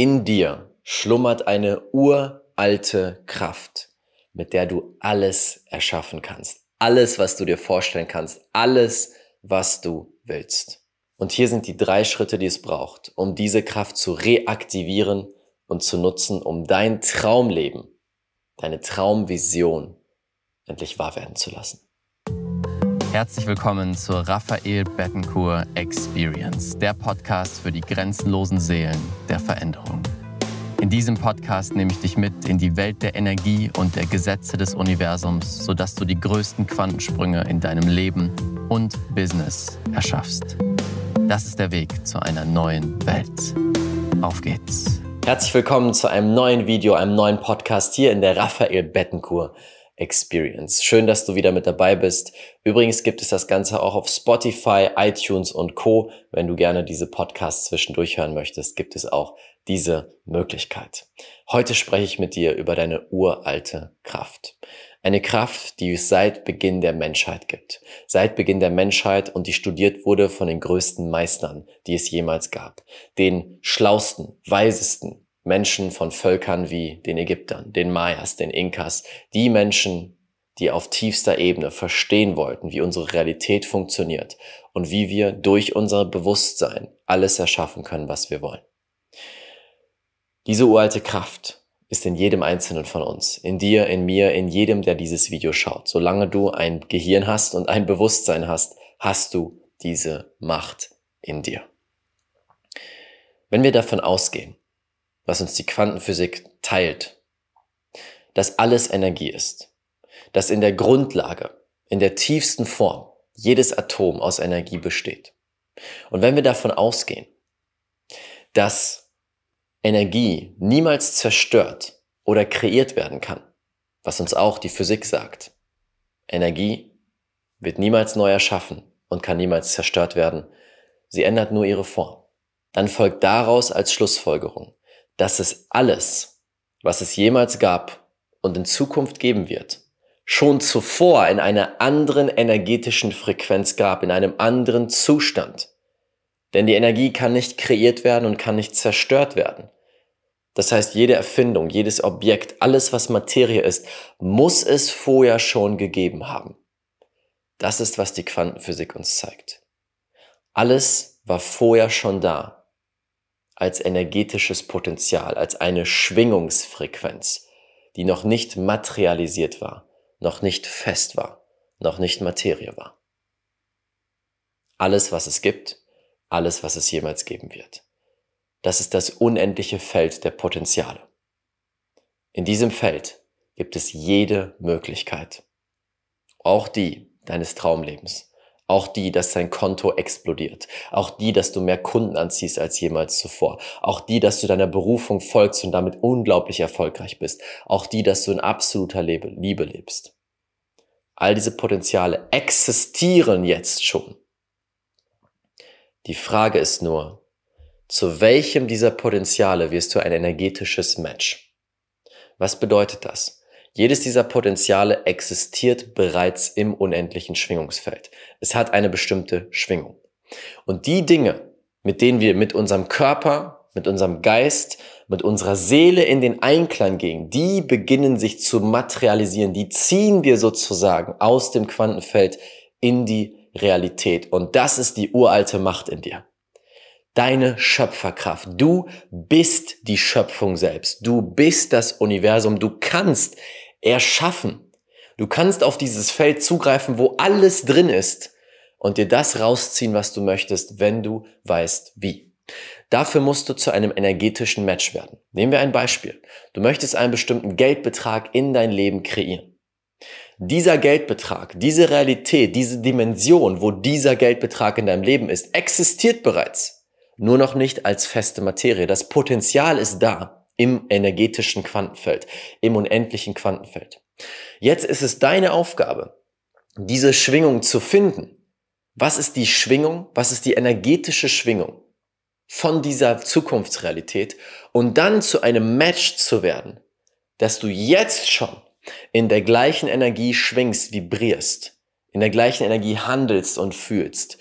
In dir schlummert eine uralte Kraft, mit der du alles erschaffen kannst. Alles, was du dir vorstellen kannst. Alles, was du willst. Und hier sind die drei Schritte, die es braucht, um diese Kraft zu reaktivieren und zu nutzen, um dein Traumleben, deine Traumvision endlich wahr werden zu lassen. Herzlich willkommen zur Raphael Bettencourt Experience, der Podcast für die grenzenlosen Seelen der Veränderung. In diesem Podcast nehme ich dich mit in die Welt der Energie und der Gesetze des Universums, sodass du die größten Quantensprünge in deinem Leben und Business erschaffst. Das ist der Weg zu einer neuen Welt. Auf geht's. Herzlich willkommen zu einem neuen Video, einem neuen Podcast hier in der Raphael Bettencourt Experience. Schön, dass du wieder mit dabei bist. Übrigens gibt es das Ganze auch auf Spotify, iTunes und Co. Wenn du gerne diese Podcasts zwischendurch hören möchtest, gibt es auch diese Möglichkeit. Heute spreche ich mit dir über deine uralte Kraft. Eine Kraft, die es seit Beginn der Menschheit gibt. Seit Beginn der Menschheit und die studiert wurde von den größten Meistern, die es jemals gab. Den schlausten, weisesten, Menschen von Völkern wie den Ägyptern, den Mayas, den Inkas, die Menschen, die auf tiefster Ebene verstehen wollten, wie unsere Realität funktioniert und wie wir durch unser Bewusstsein alles erschaffen können, was wir wollen. Diese uralte Kraft ist in jedem Einzelnen von uns, in dir, in mir, in jedem, der dieses Video schaut. Solange du ein Gehirn hast und ein Bewusstsein hast, hast du diese Macht in dir. Wenn wir davon ausgehen, was uns die Quantenphysik teilt, dass alles Energie ist, dass in der Grundlage, in der tiefsten Form jedes Atom aus Energie besteht. Und wenn wir davon ausgehen, dass Energie niemals zerstört oder kreiert werden kann, was uns auch die Physik sagt, Energie wird niemals neu erschaffen und kann niemals zerstört werden, sie ändert nur ihre Form. Dann folgt daraus als Schlussfolgerung, dass es alles, was es jemals gab und in Zukunft geben wird, schon zuvor in einer anderen energetischen Frequenz gab, in einem anderen Zustand. Denn die Energie kann nicht kreiert werden und kann nicht zerstört werden. Das heißt, jede Erfindung, jedes Objekt, alles, was Materie ist, muss es vorher schon gegeben haben. Das ist, was die Quantenphysik uns zeigt. Alles war vorher schon da als energetisches Potenzial, als eine Schwingungsfrequenz, die noch nicht materialisiert war, noch nicht fest war, noch nicht Materie war. Alles, was es gibt, alles, was es jemals geben wird. Das ist das unendliche Feld der Potenziale. In diesem Feld gibt es jede Möglichkeit, auch die deines Traumlebens, auch die, dass dein Konto explodiert. Auch die, dass du mehr Kunden anziehst als jemals zuvor. Auch die, dass du deiner Berufung folgst und damit unglaublich erfolgreich bist. Auch die, dass du in absoluter Liebe lebst. All diese Potenziale existieren jetzt schon. Die Frage ist nur, zu welchem dieser Potenziale wirst du ein energetisches Match? Was bedeutet das? Jedes dieser Potenziale existiert bereits im unendlichen Schwingungsfeld. Es hat eine bestimmte Schwingung. Und die Dinge, mit denen wir mit unserem Körper, mit unserem Geist, mit unserer Seele in den Einklang gehen, die beginnen sich zu materialisieren, die ziehen wir sozusagen aus dem Quantenfeld in die Realität. Und das ist die uralte Macht in dir deine Schöpferkraft. Du bist die Schöpfung selbst. Du bist das Universum. Du kannst erschaffen. Du kannst auf dieses Feld zugreifen, wo alles drin ist und dir das rausziehen, was du möchtest, wenn du weißt wie. Dafür musst du zu einem energetischen Match werden. Nehmen wir ein Beispiel. Du möchtest einen bestimmten Geldbetrag in dein Leben kreieren. Dieser Geldbetrag, diese Realität, diese Dimension, wo dieser Geldbetrag in deinem Leben ist, existiert bereits nur noch nicht als feste Materie. Das Potenzial ist da im energetischen Quantenfeld, im unendlichen Quantenfeld. Jetzt ist es deine Aufgabe, diese Schwingung zu finden. Was ist die Schwingung? Was ist die energetische Schwingung von dieser Zukunftsrealität? Und dann zu einem Match zu werden, dass du jetzt schon in der gleichen Energie schwingst, vibrierst, in der gleichen Energie handelst und fühlst,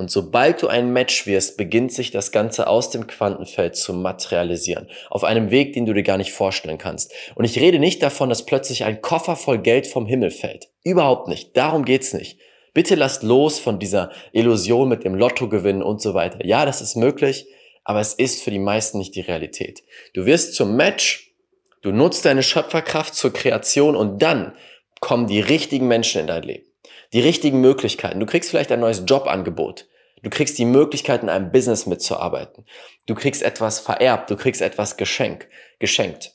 Und sobald du ein Match wirst, beginnt sich das Ganze aus dem Quantenfeld zu materialisieren. Auf einem Weg, den du dir gar nicht vorstellen kannst. Und ich rede nicht davon, dass plötzlich ein Koffer voll Geld vom Himmel fällt. Überhaupt nicht. Darum geht's nicht. Bitte lasst los von dieser Illusion mit dem Lottogewinn und so weiter. Ja, das ist möglich, aber es ist für die meisten nicht die Realität. Du wirst zum Match, du nutzt deine Schöpferkraft zur Kreation und dann kommen die richtigen Menschen in dein Leben. Die richtigen Möglichkeiten. Du kriegst vielleicht ein neues Jobangebot. Du kriegst die Möglichkeit, in einem Business mitzuarbeiten. Du kriegst etwas vererbt. Du kriegst etwas geschenk, geschenkt.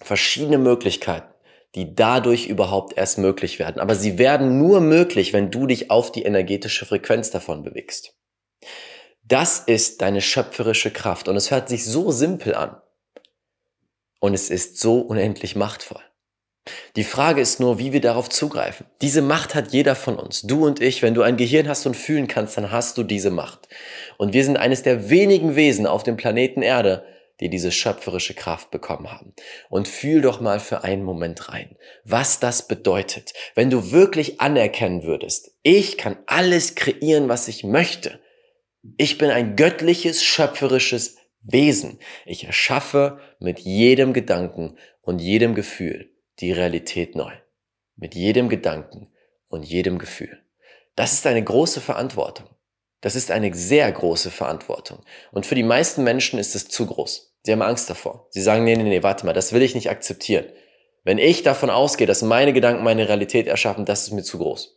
Verschiedene Möglichkeiten, die dadurch überhaupt erst möglich werden. Aber sie werden nur möglich, wenn du dich auf die energetische Frequenz davon bewegst. Das ist deine schöpferische Kraft. Und es hört sich so simpel an. Und es ist so unendlich machtvoll. Die Frage ist nur, wie wir darauf zugreifen. Diese Macht hat jeder von uns. Du und ich, wenn du ein Gehirn hast und fühlen kannst, dann hast du diese Macht. Und wir sind eines der wenigen Wesen auf dem Planeten Erde, die diese schöpferische Kraft bekommen haben. Und fühl doch mal für einen Moment rein, was das bedeutet, wenn du wirklich anerkennen würdest, ich kann alles kreieren, was ich möchte. Ich bin ein göttliches, schöpferisches Wesen. Ich erschaffe mit jedem Gedanken und jedem Gefühl die Realität neu. Mit jedem Gedanken und jedem Gefühl. Das ist eine große Verantwortung. Das ist eine sehr große Verantwortung. Und für die meisten Menschen ist es zu groß. Sie haben Angst davor. Sie sagen, nee, nee, nee, warte mal, das will ich nicht akzeptieren. Wenn ich davon ausgehe, dass meine Gedanken meine Realität erschaffen, das ist mir zu groß.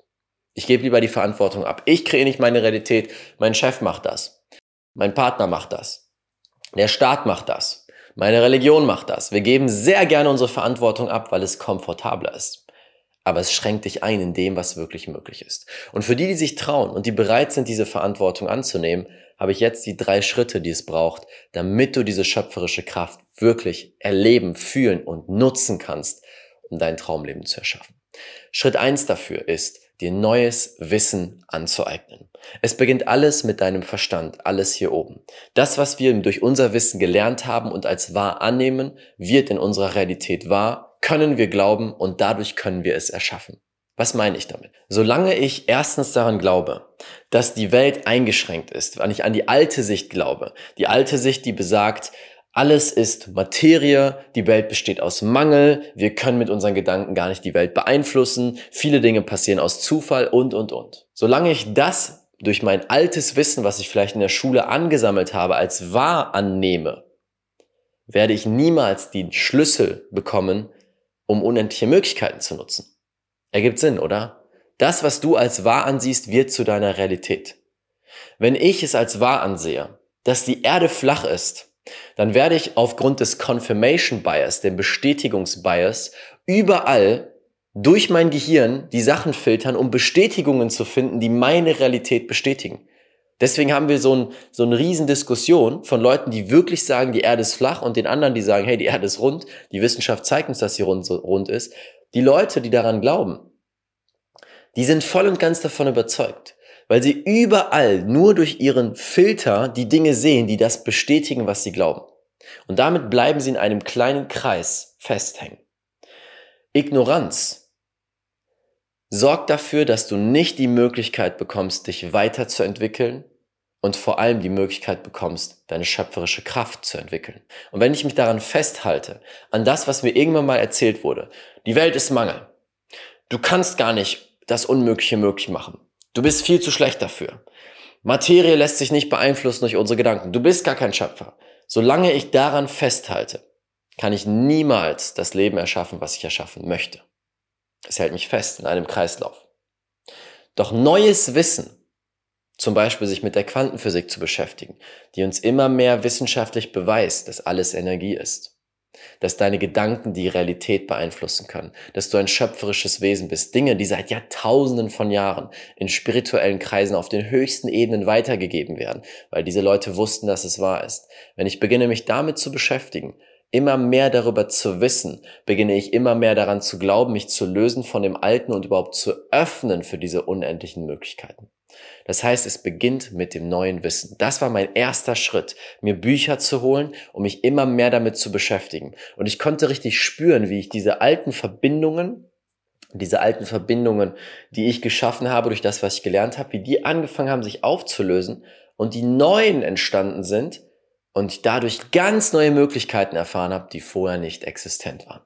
Ich gebe lieber die Verantwortung ab. Ich kreiere nicht meine Realität. Mein Chef macht das. Mein Partner macht das. Der Staat macht das. Meine Religion macht das. Wir geben sehr gerne unsere Verantwortung ab, weil es komfortabler ist. Aber es schränkt dich ein in dem, was wirklich möglich ist. Und für die, die sich trauen und die bereit sind, diese Verantwortung anzunehmen, habe ich jetzt die drei Schritte, die es braucht, damit du diese schöpferische Kraft wirklich erleben, fühlen und nutzen kannst, um dein Traumleben zu erschaffen. Schritt eins dafür ist, dir neues Wissen anzueignen. Es beginnt alles mit deinem Verstand, alles hier oben. Das, was wir durch unser Wissen gelernt haben und als wahr annehmen, wird in unserer Realität wahr, können wir glauben und dadurch können wir es erschaffen. Was meine ich damit? Solange ich erstens daran glaube, dass die Welt eingeschränkt ist, wenn ich an die alte Sicht glaube, die alte Sicht, die besagt, alles ist Materie, die Welt besteht aus Mangel, wir können mit unseren Gedanken gar nicht die Welt beeinflussen, viele Dinge passieren aus Zufall und, und, und. Solange ich das durch mein altes Wissen, was ich vielleicht in der Schule angesammelt habe, als wahr annehme, werde ich niemals die Schlüssel bekommen, um unendliche Möglichkeiten zu nutzen. Ergibt Sinn, oder? Das, was du als wahr ansiehst, wird zu deiner Realität. Wenn ich es als wahr ansehe, dass die Erde flach ist, dann werde ich aufgrund des Confirmation Bias, dem Bestätigungsbias, überall durch mein Gehirn die Sachen filtern, um Bestätigungen zu finden, die meine Realität bestätigen. Deswegen haben wir so, ein, so eine Riesendiskussion von Leuten, die wirklich sagen, die Erde ist flach und den anderen, die sagen, hey, die Erde ist rund. Die Wissenschaft zeigt uns, dass sie rund, rund ist. Die Leute, die daran glauben, die sind voll und ganz davon überzeugt weil sie überall nur durch ihren Filter die Dinge sehen, die das bestätigen, was sie glauben. Und damit bleiben sie in einem kleinen Kreis festhängen. Ignoranz sorgt dafür, dass du nicht die Möglichkeit bekommst, dich weiterzuentwickeln und vor allem die Möglichkeit bekommst, deine schöpferische Kraft zu entwickeln. Und wenn ich mich daran festhalte, an das, was mir irgendwann mal erzählt wurde, die Welt ist Mangel. Du kannst gar nicht das Unmögliche möglich machen. Du bist viel zu schlecht dafür. Materie lässt sich nicht beeinflussen durch unsere Gedanken. Du bist gar kein Schöpfer. Solange ich daran festhalte, kann ich niemals das Leben erschaffen, was ich erschaffen möchte. Es hält mich fest in einem Kreislauf. Doch neues Wissen, zum Beispiel sich mit der Quantenphysik zu beschäftigen, die uns immer mehr wissenschaftlich beweist, dass alles Energie ist, dass deine Gedanken die Realität beeinflussen können, dass du ein schöpferisches Wesen bist, Dinge, die seit Jahrtausenden von Jahren in spirituellen Kreisen auf den höchsten Ebenen weitergegeben werden, weil diese Leute wussten, dass es wahr ist. Wenn ich beginne, mich damit zu beschäftigen, immer mehr darüber zu wissen, beginne ich immer mehr daran zu glauben, mich zu lösen von dem Alten und überhaupt zu öffnen für diese unendlichen Möglichkeiten. Das heißt, es beginnt mit dem neuen Wissen. Das war mein erster Schritt, mir Bücher zu holen, um mich immer mehr damit zu beschäftigen. Und ich konnte richtig spüren, wie ich diese alten Verbindungen diese alten Verbindungen, die ich geschaffen habe durch das, was ich gelernt habe, wie die angefangen haben, sich aufzulösen und die neuen entstanden sind und ich dadurch ganz neue Möglichkeiten erfahren habe, die vorher nicht existent waren.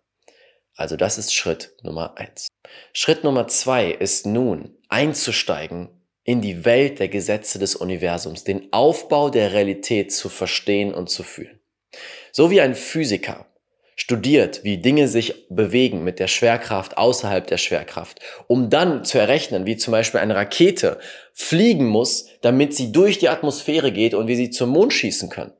Also das ist Schritt Nummer eins. Schritt Nummer zwei ist nun einzusteigen in die Welt der Gesetze des Universums, den Aufbau der Realität zu verstehen und zu fühlen. So wie ein Physiker studiert, wie Dinge sich bewegen mit der Schwerkraft außerhalb der Schwerkraft, um dann zu errechnen, wie zum Beispiel eine Rakete fliegen muss, damit sie durch die Atmosphäre geht und wie sie zum Mond schießen können.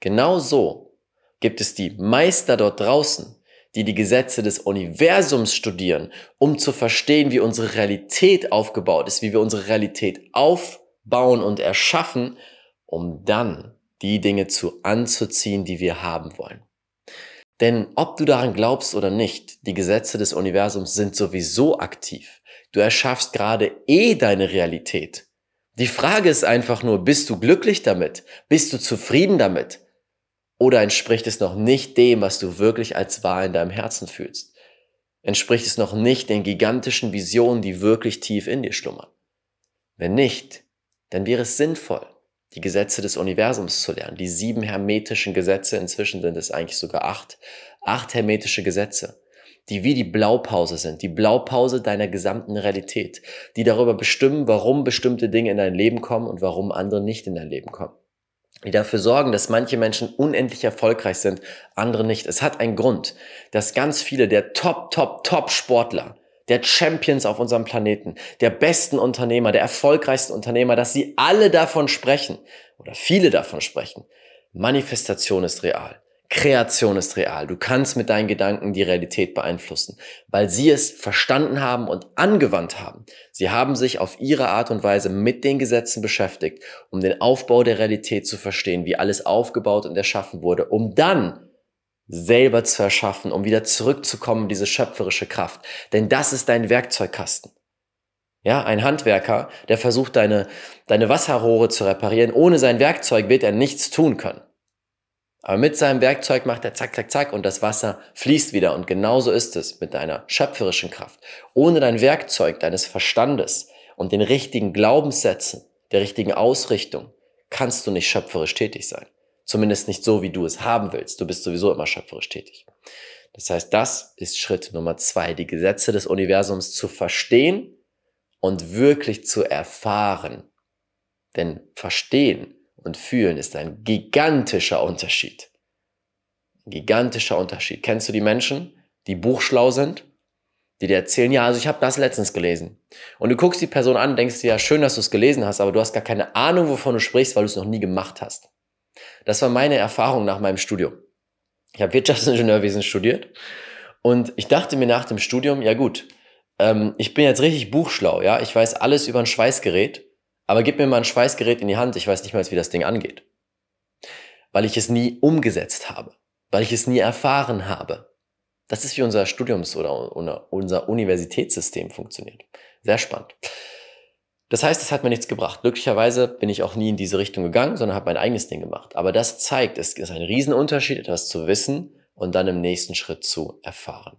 Genau so gibt es die Meister dort draußen, die die Gesetze des Universums studieren, um zu verstehen, wie unsere Realität aufgebaut ist, wie wir unsere Realität aufbauen und erschaffen, um dann die Dinge zu anzuziehen, die wir haben wollen. Denn ob du daran glaubst oder nicht, die Gesetze des Universums sind sowieso aktiv. Du erschaffst gerade eh deine Realität. Die Frage ist einfach nur, bist du glücklich damit? Bist du zufrieden damit? Oder entspricht es noch nicht dem, was du wirklich als wahr in deinem Herzen fühlst? Entspricht es noch nicht den gigantischen Visionen, die wirklich tief in dir schlummern? Wenn nicht, dann wäre es sinnvoll, die Gesetze des Universums zu lernen. Die sieben hermetischen Gesetze, inzwischen sind es eigentlich sogar acht, acht hermetische Gesetze, die wie die Blaupause sind, die Blaupause deiner gesamten Realität, die darüber bestimmen, warum bestimmte Dinge in dein Leben kommen und warum andere nicht in dein Leben kommen. Die dafür sorgen, dass manche Menschen unendlich erfolgreich sind, andere nicht. Es hat einen Grund, dass ganz viele der Top, Top, Top Sportler, der Champions auf unserem Planeten, der besten Unternehmer, der erfolgreichsten Unternehmer, dass sie alle davon sprechen oder viele davon sprechen. Manifestation ist real. Kreation ist real. Du kannst mit deinen Gedanken die Realität beeinflussen, weil sie es verstanden haben und angewandt haben. Sie haben sich auf ihre Art und Weise mit den Gesetzen beschäftigt, um den Aufbau der Realität zu verstehen, wie alles aufgebaut und erschaffen wurde, um dann selber zu erschaffen, um wieder zurückzukommen diese schöpferische Kraft. Denn das ist dein Werkzeugkasten. Ja, ein Handwerker, der versucht, deine, deine Wasserrohre zu reparieren, ohne sein Werkzeug wird er nichts tun können. Aber mit seinem Werkzeug macht er zack, zack, zack und das Wasser fließt wieder. Und genauso ist es mit deiner schöpferischen Kraft. Ohne dein Werkzeug deines Verstandes und den richtigen Glaubenssätzen, der richtigen Ausrichtung, kannst du nicht schöpferisch tätig sein. Zumindest nicht so, wie du es haben willst. Du bist sowieso immer schöpferisch tätig. Das heißt, das ist Schritt Nummer zwei, die Gesetze des Universums zu verstehen und wirklich zu erfahren. Denn verstehen und fühlen ist ein gigantischer Unterschied. Gigantischer Unterschied. Kennst du die Menschen, die buchschlau sind, die dir erzählen, ja, also ich habe das letztens gelesen. Und du guckst die Person an, denkst dir, ja, schön, dass du es gelesen hast, aber du hast gar keine Ahnung, wovon du sprichst, weil du es noch nie gemacht hast. Das war meine Erfahrung nach meinem Studium. Ich habe Wirtschaftsingenieurwesen studiert und ich dachte mir nach dem Studium, ja gut, ähm, ich bin jetzt richtig buchschlau, ja, ich weiß alles über ein Schweißgerät, aber gib mir mal ein Schweißgerät in die Hand, ich weiß nicht mal, wie das Ding angeht. Weil ich es nie umgesetzt habe, weil ich es nie erfahren habe. Das ist wie unser Studiums- oder unser Universitätssystem funktioniert. Sehr spannend. Das heißt, es hat mir nichts gebracht. Glücklicherweise bin ich auch nie in diese Richtung gegangen, sondern habe mein eigenes Ding gemacht. Aber das zeigt, es ist ein Riesenunterschied, etwas zu wissen und dann im nächsten Schritt zu erfahren.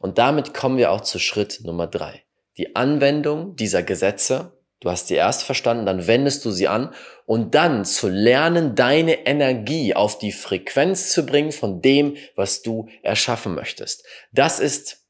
Und damit kommen wir auch zu Schritt Nummer drei. Die Anwendung dieser Gesetze. Du hast sie erst verstanden, dann wendest du sie an und dann zu lernen, deine Energie auf die Frequenz zu bringen von dem, was du erschaffen möchtest. Das ist,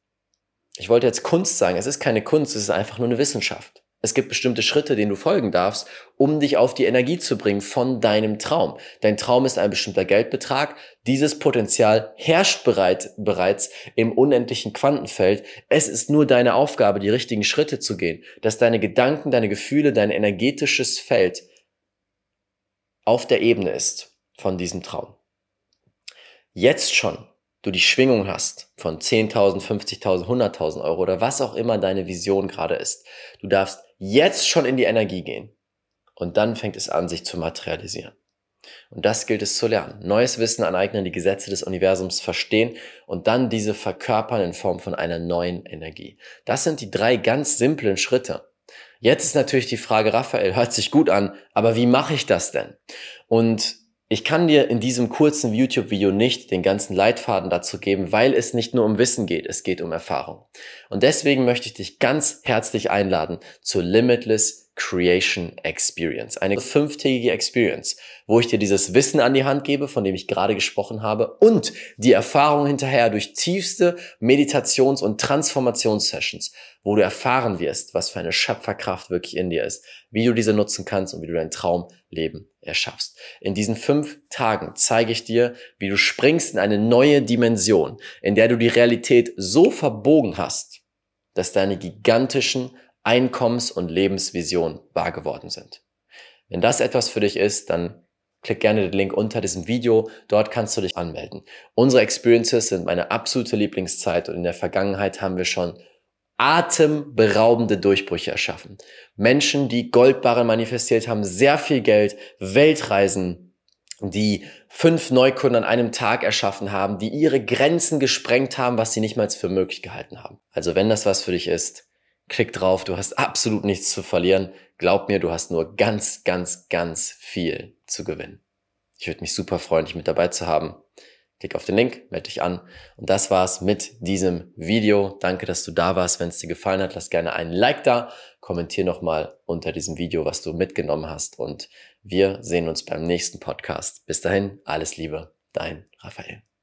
ich wollte jetzt Kunst sagen, es ist keine Kunst, es ist einfach nur eine Wissenschaft. Es gibt bestimmte Schritte, denen du folgen darfst, um dich auf die Energie zu bringen von deinem Traum. Dein Traum ist ein bestimmter Geldbetrag. Dieses Potenzial herrscht bereit, bereits im unendlichen Quantenfeld. Es ist nur deine Aufgabe, die richtigen Schritte zu gehen, dass deine Gedanken, deine Gefühle, dein energetisches Feld auf der Ebene ist von diesem Traum. Jetzt schon du die Schwingung hast von 10.000, 50.000, 100.000 Euro oder was auch immer deine Vision gerade ist. Du darfst jetzt schon in die Energie gehen. Und dann fängt es an, sich zu materialisieren. Und das gilt es zu lernen. Neues Wissen aneignen, die Gesetze des Universums verstehen und dann diese verkörpern in Form von einer neuen Energie. Das sind die drei ganz simplen Schritte. Jetzt ist natürlich die Frage, Raphael, hört sich gut an, aber wie mache ich das denn? Und Ich kann dir in diesem kurzen YouTube-Video nicht den ganzen Leitfaden dazu geben, weil es nicht nur um Wissen geht, es geht um Erfahrung. Und deswegen möchte ich dich ganz herzlich einladen zur Limitless Creation Experience. Eine fünftägige Experience, wo ich dir dieses Wissen an die Hand gebe, von dem ich gerade gesprochen habe, und die Erfahrung hinterher durch tiefste Meditations- und Transformationssessions, wo du erfahren wirst, was für eine Schöpferkraft wirklich in dir ist, wie du diese nutzen kannst und wie du dein Traumleben erschaffst. In diesen fünf Tagen zeige ich dir, wie du springst in eine neue Dimension, in der du die Realität so verbogen hast, dass deine gigantischen Einkommens- und Lebensvision wahr geworden sind. Wenn das etwas für dich ist, dann klick gerne den Link unter diesem Video. Dort kannst du dich anmelden. Unsere Experiences sind meine absolute Lieblingszeit und in der Vergangenheit haben wir schon atemberaubende Durchbrüche erschaffen. Menschen, die Goldbarren manifestiert haben, sehr viel Geld, Weltreisen, die fünf Neukunden an einem Tag erschaffen haben, die ihre Grenzen gesprengt haben, was sie nicht mal für möglich gehalten haben. Also wenn das was für dich ist, Klick drauf, du hast absolut nichts zu verlieren. Glaub mir, du hast nur ganz, ganz, ganz viel zu gewinnen. Ich würde mich super freuen, dich mit dabei zu haben. Klick auf den Link, melde dich an. Und das war's mit diesem Video. Danke, dass du da warst. Wenn es dir gefallen hat, lass gerne einen Like da. Kommentier nochmal unter diesem Video, was du mitgenommen hast. Und wir sehen uns beim nächsten Podcast. Bis dahin, alles Liebe, dein Raphael.